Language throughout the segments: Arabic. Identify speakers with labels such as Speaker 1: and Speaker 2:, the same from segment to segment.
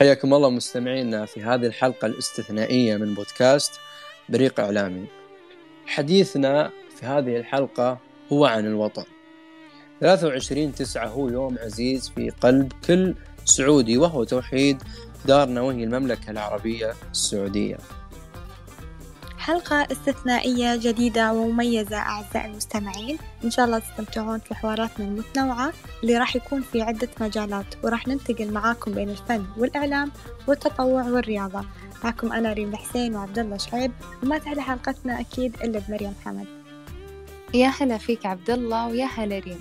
Speaker 1: حياكم الله مستمعينا في هذه الحلقة الاستثنائية من بودكاست بريق إعلامي. حديثنا في هذه الحلقة هو عن الوطن. 23 تسعة هو يوم عزيز في قلب كل سعودي وهو توحيد دارنا وهي المملكة العربية السعودية.
Speaker 2: حلقة استثنائية جديدة ومميزة أعزائي المستمعين. إن شاء الله تستمتعون في حواراتنا المتنوعة اللي راح يكون في عدة مجالات وراح ننتقل معاكم بين الفن والإعلام والتطوع والرياضة. معكم أنا ريم حسين وعبد الله شعيب وما تحلى حلقتنا أكيد إلا بمريم حمد.
Speaker 3: يا هلا فيك عبد الله ويا هلا ريم.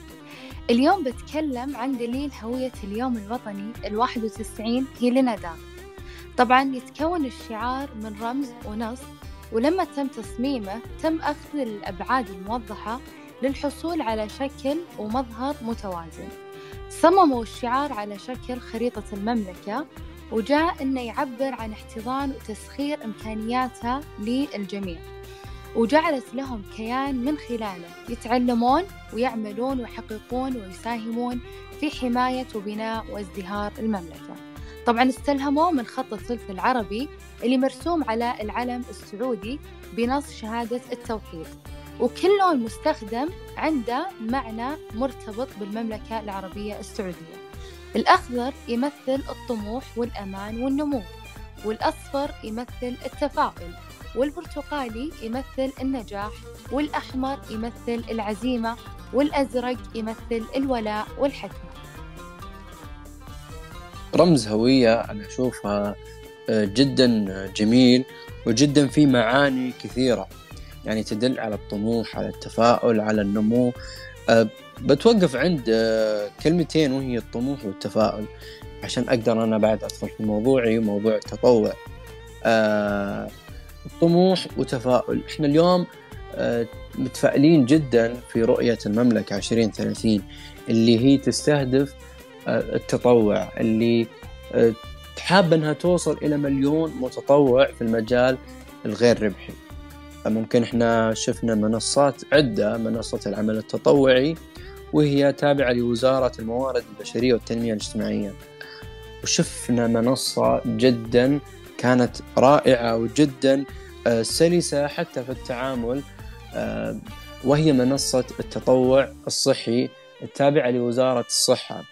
Speaker 3: اليوم بتكلم عن دليل هوية اليوم الوطني الواحد وتسعين هي لندى طبعا يتكون الشعار من رمز ونص ولما تم تصميمه تم أخذ الأبعاد الموضحة للحصول على شكل ومظهر متوازن. صمموا الشعار على شكل خريطة المملكة وجاء أنه يعبر عن احتضان وتسخير إمكانياتها للجميع. وجعلت لهم كيان من خلاله يتعلمون ويعملون ويحققون ويساهمون في حماية وبناء وازدهار المملكة. طبعا استلهموا من خط الثلث العربي اللي مرسوم على العلم السعودي بنص شهادة التوحيد. وكل لون مستخدم عنده معنى مرتبط بالمملكة العربية السعودية. الأخضر يمثل الطموح والأمان والنمو والأصفر يمثل التفاؤل والبرتقالي يمثل النجاح والأحمر يمثل العزيمة والأزرق يمثل الولاء والحكمة.
Speaker 1: رمز هوية أنا أشوفها آه، جدا جميل وجدا في معاني كثيرة. يعني تدل على الطموح على التفاؤل على النمو. آه، بتوقف عند آه، كلمتين وهي الطموح والتفاؤل. عشان أقدر أنا بعد أدخل في موضوعي وموضوع التطوع. طموح وتفاؤل. إحنا اليوم متفائلين جدا في رؤية المملكة 2030 اللي هي تستهدف التطوع اللي حابة أنها توصل إلى مليون متطوع في المجال الغير ربحي. ممكن إحنا شفنا منصات عدة منصة العمل التطوعي وهي تابعة لوزارة الموارد البشرية والتنمية الاجتماعية. وشفنا منصة جدا كانت رائعة وجدا آه، سلسة حتى في التعامل آه، وهي منصة التطوع الصحي التابعة لوزارة الصحة. آه،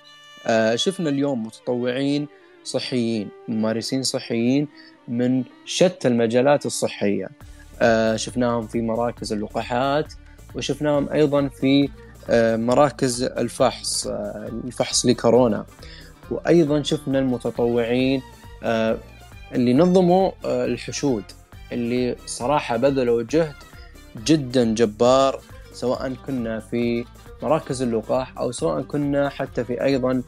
Speaker 1: شفنا اليوم متطوعين صحيين ممارسين صحيين من شتى المجالات الصحية. آه، شفناهم في مراكز اللقاحات وشفناهم أيضا في آه، مراكز الفحص آه، الفحص لكورونا. وأيضا شفنا المتطوعين اللي نظموا الحشود اللي صراحة بذلوا جهد جدا جبار سواء كنا في مراكز اللقاح أو سواء كنا حتى في أيضا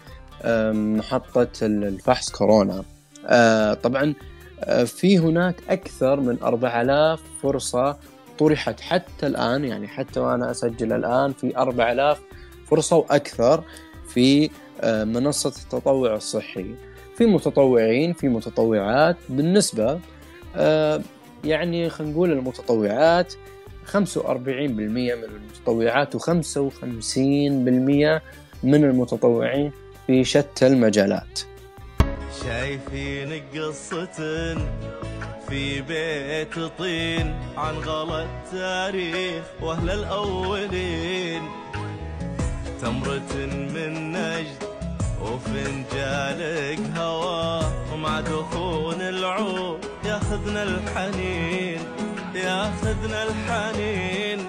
Speaker 1: محطة الفحص كورونا. آه، طبعا آه، في هناك أكثر من 4000 فرصة طرحت حتى الآن يعني حتى وأنا أسجل الآن في 4000 فرصة وأكثر في آه، منصة التطوع الصحي. في متطوعين في متطوعات بالنسبة يعني خلينا نقول المتطوعات 45% من المتطوعات و55% من المتطوعين في شتى المجالات.
Speaker 4: شايفين قصة في بيت طين عن غلا التاريخ وأهل الأولين. تمرة من نجد وفنجال قهوة ومع دخون العود ياخذنا الحنين. ياخذنا الحنين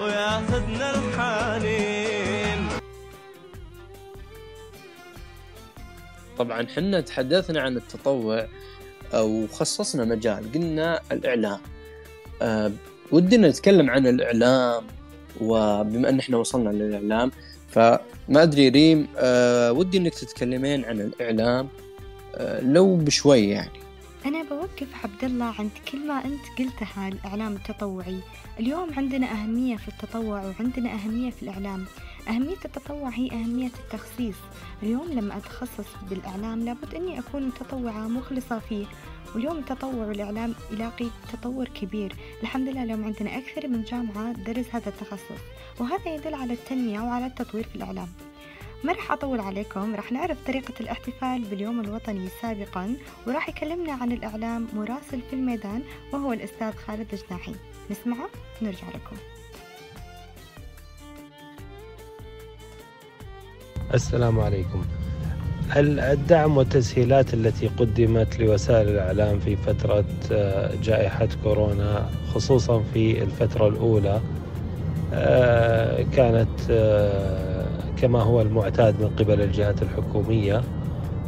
Speaker 4: وياخذنا الحنين.
Speaker 1: طبعا حنا تحدثنا عن التطوع وخصصنا مجال قلنا الإعلام. أه ودنا نتكلم عن الإعلام وبما أن إحنا وصلنا للإعلام فما أدري ريم أه ودي أنك تتكلمين عن الإعلام أه لو بشوي يعني.
Speaker 2: أنا بوقف عبد الله عند كل ما أنت قلتها الإعلام التطوعي. اليوم عندنا أهمية في التطوع وعندنا أهمية في الإعلام. أهمية التطوع هي أهمية التخصيص. اليوم لما أتخصص بالإعلام لابد أني أكون متطوعة مخلصة فيه. واليوم التطوع والإعلام يلاقي تطور كبير. الحمد لله اليوم عندنا أكثر من جامعة درس هذا التخصص. وهذا يدل على التنمية وعلى التطوير في الإعلام. ما راح أطول عليكم. راح نعرف طريقة الاحتفال باليوم الوطني سابقا وراح يكلمنا عن الإعلام مراسل في الميدان وهو الأستاذ خالد الجناحي. نسمعه؟ ونرجع لكم.
Speaker 5: السلام عليكم. الدعم والتسهيلات التي قدمت لوسائل الإعلام في فترة آه، جائحة كورونا خصوصا في الفترة الأولى آه، كانت آه، كما هو المعتاد من قبل الجهات الحكومية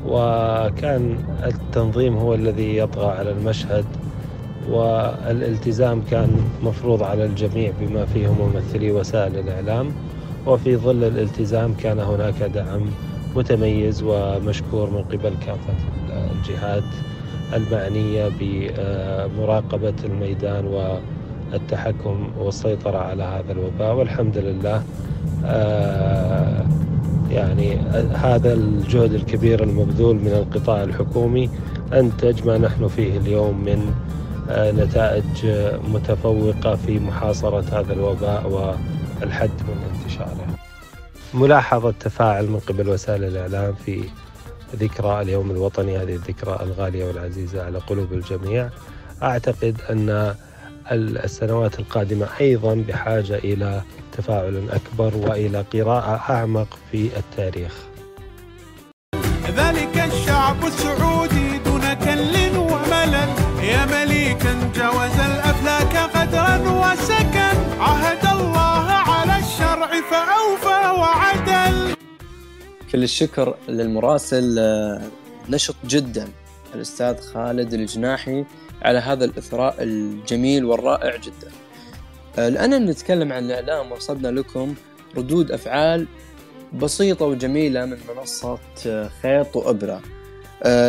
Speaker 5: وكان التنظيم هو الذي يطغى على المشهد والالتزام كان مفروض على الجميع بما فيهم ممثلي وسائل الإعلام وفي ظل الالتزام كان هناك دعم متميز ومشكور من قبل كافة الجهات المعنية بمراقبة الميدان والتحكم والسيطرة على هذا الوباء والحمد لله يعني هذا الجهد الكبير المبذول من القطاع الحكومي أنتج ما نحن فيه اليوم من آه، نتائج متفوقة في محاصرة هذا الوباء والحد من انتشاره. ملاحظة تفاعل من قبل وسائل الإعلام في ذكرى اليوم الوطني هذه الذكرى الغالية والعزيزة على قلوب الجميع. أعتقد أن السنوات القادمة أيضا بحاجة إلى تفاعل أكبر وإلى قراءة أعمق في التاريخ.
Speaker 6: ذلك الشعب السعودي دون كل وملل يا مليكا جوز الأفلاك قدرا وسكن. عهد الله على الشرع فأوفى وعدل.
Speaker 1: كل الشكر للمراسل آه، نشط جدا. الأستاذ خالد الجناحي على هذا الإثراء الجميل والرائع جدا. آه، الآن نتكلم عن الإعلام وصلنا لكم ردود أفعال بسيطة وجميلة من منصة آه، خيط وإبرة.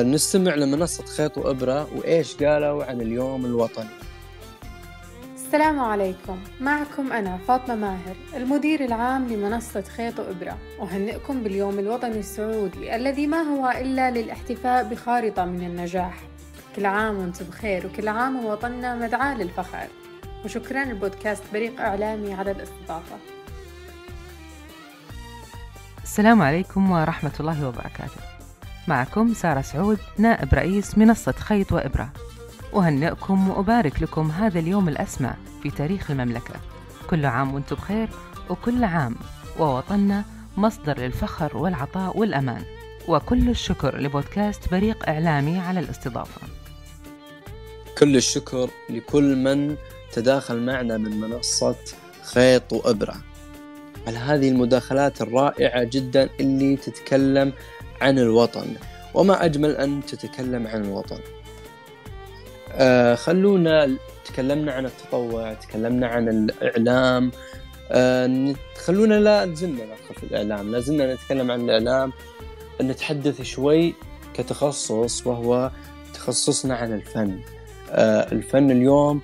Speaker 1: نستمع لمنصة خيط وإبرة وإيش قالوا عن اليوم الوطني.
Speaker 7: السلام عليكم. معكم أنا فاطمة ماهر المدير العام لمنصة خيط وإبرة. أهنئكم باليوم الوطني السعودي الذي ما هو إلا للاحتفاء بخارطة من النجاح. كل عام وأنتم بخير وكل عام وطننا مدعاة للفخر. وشكرا لبودكاست بريق إعلامي على الاستضافة.
Speaker 8: السلام عليكم ورحمة الله وبركاته. معكم سارة سعود نائب رئيس منصة خيط وإبرة. أهنئكم وأبارك لكم هذا اليوم الأسمى في تاريخ المملكة. كل عام وأنتم بخير وكل عام ووطننا مصدر للفخر والعطاء والأمان. وكل الشكر لبودكاست بريق إعلامي على الاستضافة.
Speaker 1: كل الشكر لكل من تداخل معنا من منصة خيط وإبرة. على هذه المداخلات الرائعة جدا اللي تتكلم عن الوطن وما أجمل أن تتكلم عن الوطن. آه خلونا تكلمنا عن التطوع تكلمنا عن الإعلام. آه خلونا لا زلنا ندخل في الإعلام لا زلنا نتكلم عن الإعلام. نتحدث شوي كتخصص وهو تخصصنا عن الفن. الفن اليوم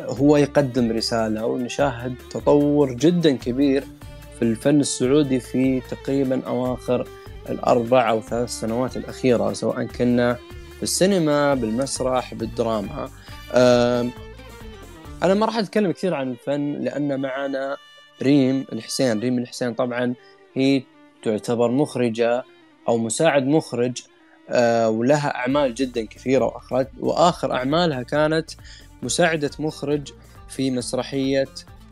Speaker 1: هو يقدم رسالة ونشاهد تطور جدا كبير في الفن السعودي في تقريبا أواخر الأربع أو ثلاث سنوات الأخيرة سواء كنا بالسينما بالمسرح بالدراما. أنا ما راح أتكلم كثير عن الفن لأن معنا ريم الحسين. ريم الحسين طبعا هي تعتبر مخرجة أو مساعد مخرج آه، ولها أعمال جدا كثيرة وأخرج وآخر أعمالها كانت مساعدة مخرج في مسرحية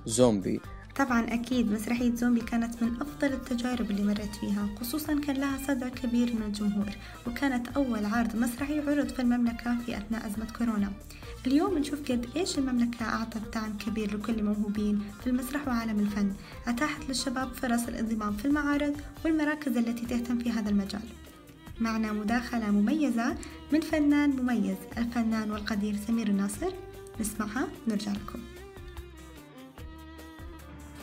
Speaker 1: زومبي.
Speaker 2: طبعا أكيد مسرحية زومبي كانت من أفضل التجارب اللي مريت فيها خصوصا كان لها صدى كبير من الجمهور وكانت أول عرض مسرحي عرض في المملكة في أثناء أزمة كورونا. اليوم نشوف قد إيش المملكة أعطت دعم كبير لكل الموهوبين في المسرح وعالم الفن. أتاحت للشباب فرص الانضمام في المعارض والمراكز التي تهتم في هذا المجال. معنا مداخلة مميزة من فنان مميز الفنان والقدير سمير الناصر. نسمعها ونرجع لكم.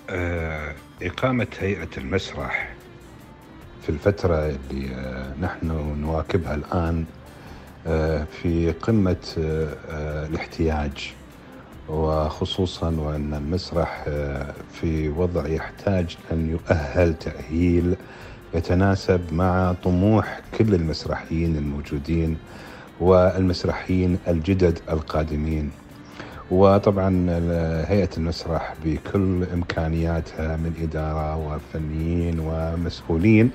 Speaker 9: آه، إقامة هيئة المسرح في الفترة اللي آه، نحن نواكبها الآن آه، في قمة الاحتياج. وخصوصا وأن المسرح في وضع يحتاج أن يؤهل تأهيل يتناسب مع طموح كل المسرحيين الموجودين والمسرحيين الجدد القادمين. وطبعا هيئة المسرح بكل إمكانياتها من إدارة وفنيين ومسؤولين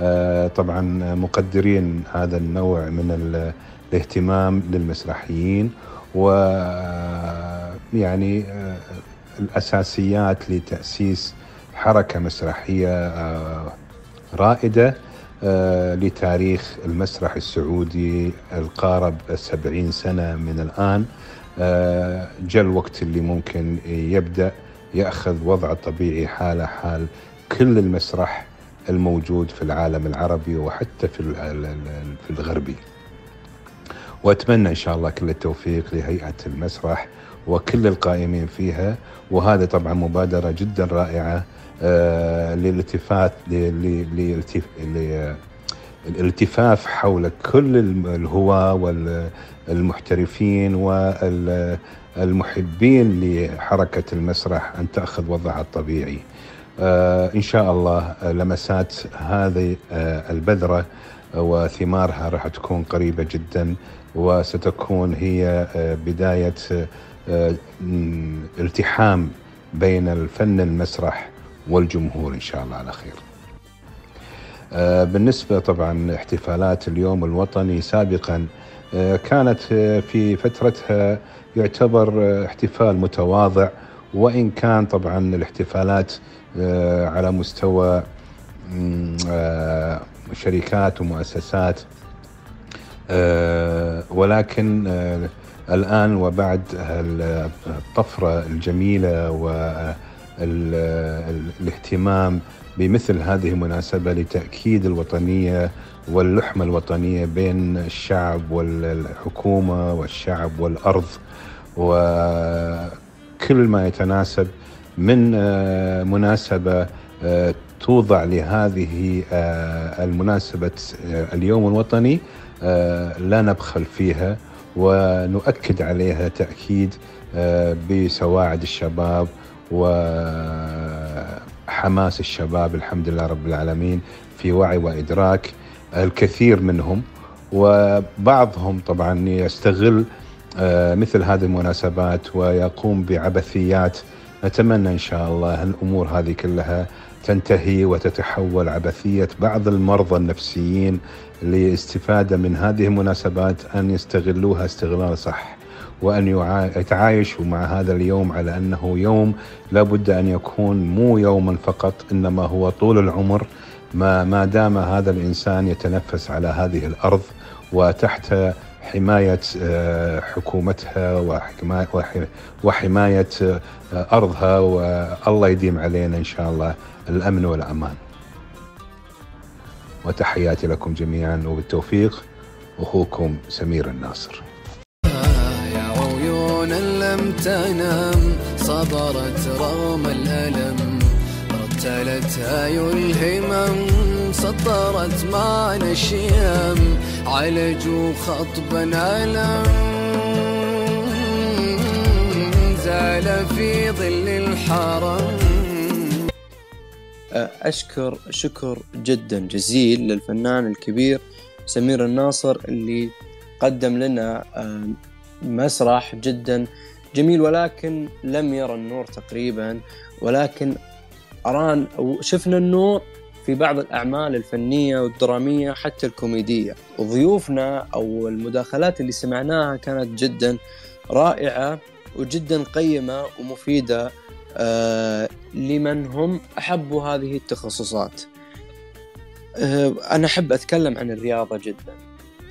Speaker 9: آه، طبعا مقدرين هذا النوع من ال- الاهتمام للمسرحيين و يعني آه، الأساسيات لتأسيس حركة مسرحيه آه، لتاريخ المسرح السعودي القارب السبعين سنة من الآن. آه، جاء الوقت اللي ممكن يبدأ يأخذ وضعه الطبيعي حاله حال كل المسرح الموجود في العالم العربي وحتى في في الغربي. وأتمنى إن شاء الله كل التوفيق لهيئة المسرح وكل القائمين فيها. وهذا طبعا مبادرة جدا رائعة للالتفات ل- ل- للالتف- ل- الالتفاف حول كل الهواة والمحترفين والمحبين لحركة المسرح أن تأخذ وضعها الطبيعي. آه، إن شاء الله آه، لمسات هذه آه، البذرة وثمارها راح تكون قريبة جدا وستكون هي آه، بداية آه، التحام بين الفن المسرح والجمهور إن شاء الله على خير. آه، بالنسبة طبعا احتفالات اليوم الوطني سابقا آه، كانت آه، في فترتها يعتبر احتفال متواضع وإن كان طبعا الاحتفالات على مستوى شركات ومؤسسات ولكن الآن وبعد ال- الطفرة الجميلة والاهتمام بمثل هذه المناسبة لتأكيد الوطنية واللحمة الوطنية بين الشعب والحكومة والشعب والأرض. وكل ما يتناسب من آه، مناسبة آه، توضع لهذه آه، المناسبة اليوم الوطني لا نبخل فيها ونؤكد عليها تأكيد بسواعد الشباب وحماس الشباب الحمد لله رب العالمين في وعي وإدراك الكثير منهم. وبعضهم طبعا يستغل آه، مثل هذه المناسبات ويقوم بعبثيات. نتمنى إن شاء الله الأمور هذه كلها تنتهي وتتحول عبثية بعض المرضى النفسيين لاستفادة من هذه المناسبات أن يستغلوها استغلال صح. يعا- يتعايشوا مع هذا اليوم على أنه يوم لابد أن يكون مو يوما فقط إنما هو طول العمر ما ما دام هذا الإنسان يتنفس على هذه الأرض وتحت حماية آه، حكومتها وحما- وح- وحماية آه، أرضها والله يديم علينا إن شاء الله الأمن والأمان. وتحياتي لكم جميعا وبالتوفيق أخوكم سمير الناصر.
Speaker 10: عيون لم تنم صبرت رغم الألم. رتلت هاي الهمم سطرت مان الشيم عالجوا خطبا ألم زال في ظل الحرم.
Speaker 1: أشكر شكر جدا جزيل للفنان الكبير سمير الناصر اللي قدم لنا آه، مسرح جدا جميل ولكن لم يرى النور تقريبا. ولكن أران أو شفنا النور في بعض الأعمال الفنية والدرامية حتى الكوميدية. وضيوفنا أو المداخلات اللي سمعناها كانت جدا رائعة وجدا قيمة ومفيدة آه، لمن هم أحبوا هذه التخصصات. آه، أنا أحب أتكلم عن الرياضة جدا.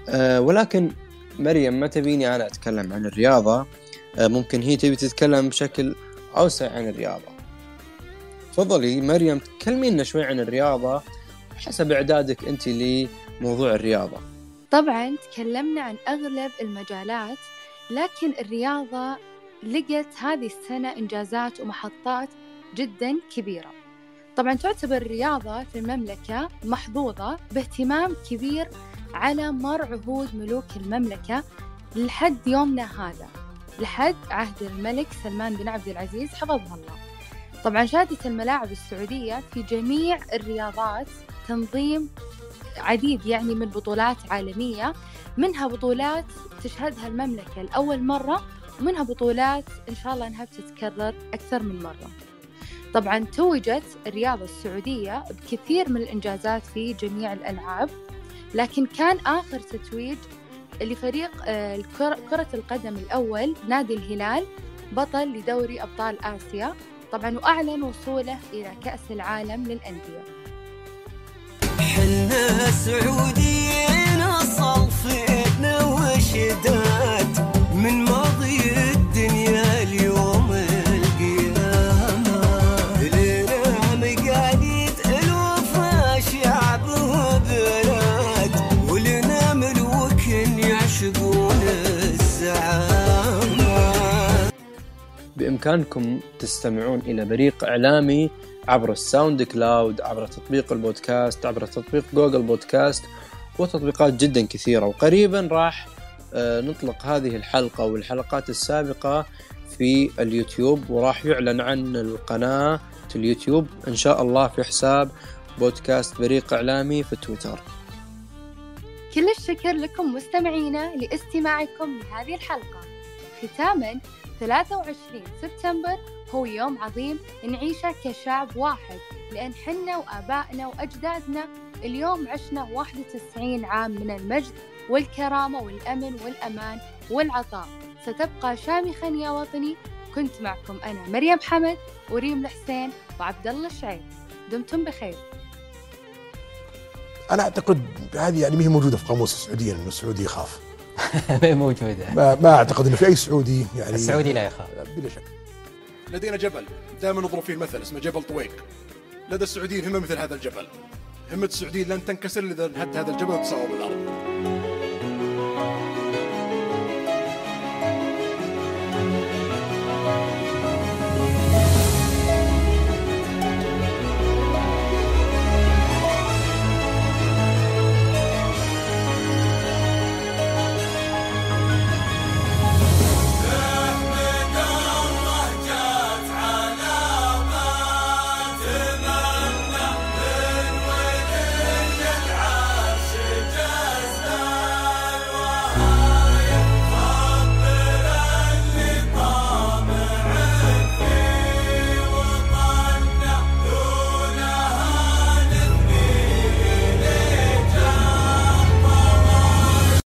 Speaker 1: آه، ولكن مريم ما تبيني أنا أتكلم عن الرياضة؟ آه، ممكن هي تبي تتكلم بشكل أوسع عن الرياضة. تفضلي مريم تكلمينا شوي عن الرياضة حسب إعدادك أنت لموضوع الرياضة.
Speaker 3: طبعا تكلمنا عن أغلب المجالات لكن الرياضة لقت هذه السنة إنجازات ومحطات جدا كبيرة. طبعا تعتبر الرياضة في المملكة محظوظة باهتمام كبير على مر عهود ملوك المملكة لحد يومنا هذا لحد عهد الملك سلمان بن عبد العزيز حفظه الله. طبعا شهدت الملاعب السعودية في جميع الرياضات تنظيم عديد يعني من بطولات عالمية منها بطولات تشهدها المملكة لأول مرة ومنها بطولات إن شاء الله أنها بتتكرر أكثر من مرة. طبعا توجت الرياضة السعودية بكثير من الإنجازات في جميع الألعاب. لكن كان آخر تتويج لفريق آه، كرة القدم الأول نادي الهلال بطل لدوري أبطال آسيا. طبعا وأعلن وصوله إلى كأس العالم للأندية.
Speaker 10: حنا سعوديين أصل فينا
Speaker 1: بإمكانكم تستمعون إلى بريق إعلامي عبر ال SoundCloud عبر تطبيق البودكاست عبر تطبيق Google Podcast وتطبيقات جدا كثيرة. وقريبا راح آه، نطلق هذه الحلقة والحلقات السابقة في اليوتيوب وراح يعلن عن القناة اليوتيوب إن شاء الله في حساب بودكاست بريق إعلامي في تويتر.
Speaker 3: كل الشكر لكم مستمعينا لاستماعكم لهذه الحلقة. ختاما 23 سبتمبر هو يوم عظيم نعيشه كشعب واحد لأن حنا وآبائنا وأجدادنا اليوم عشنا 91 عام من المجد والكرامة والأمن والأمان والعطاء. ستبقى شامخا يا وطني كنت معكم أنا مريم حمد وريم الحسين وعبد الله الشعيب. دمتم بخير.
Speaker 11: أنا أعتقد هذه يعني ما هي موجودة في قاموس السعودية انه السعودي يخاف.
Speaker 12: موجودة
Speaker 11: ما, ما أعتقد إنه في أي سعودي يعني
Speaker 12: السعودي لا يخاف.
Speaker 11: بلا شك. لدينا جبل. دائما نضرب فيه المثل اسمه جبل طويق. لدى السعوديين همة مثل هذا الجبل. همة السعوديين لن تنكسر إذا انهت هذا الجبل وتساوى بالارض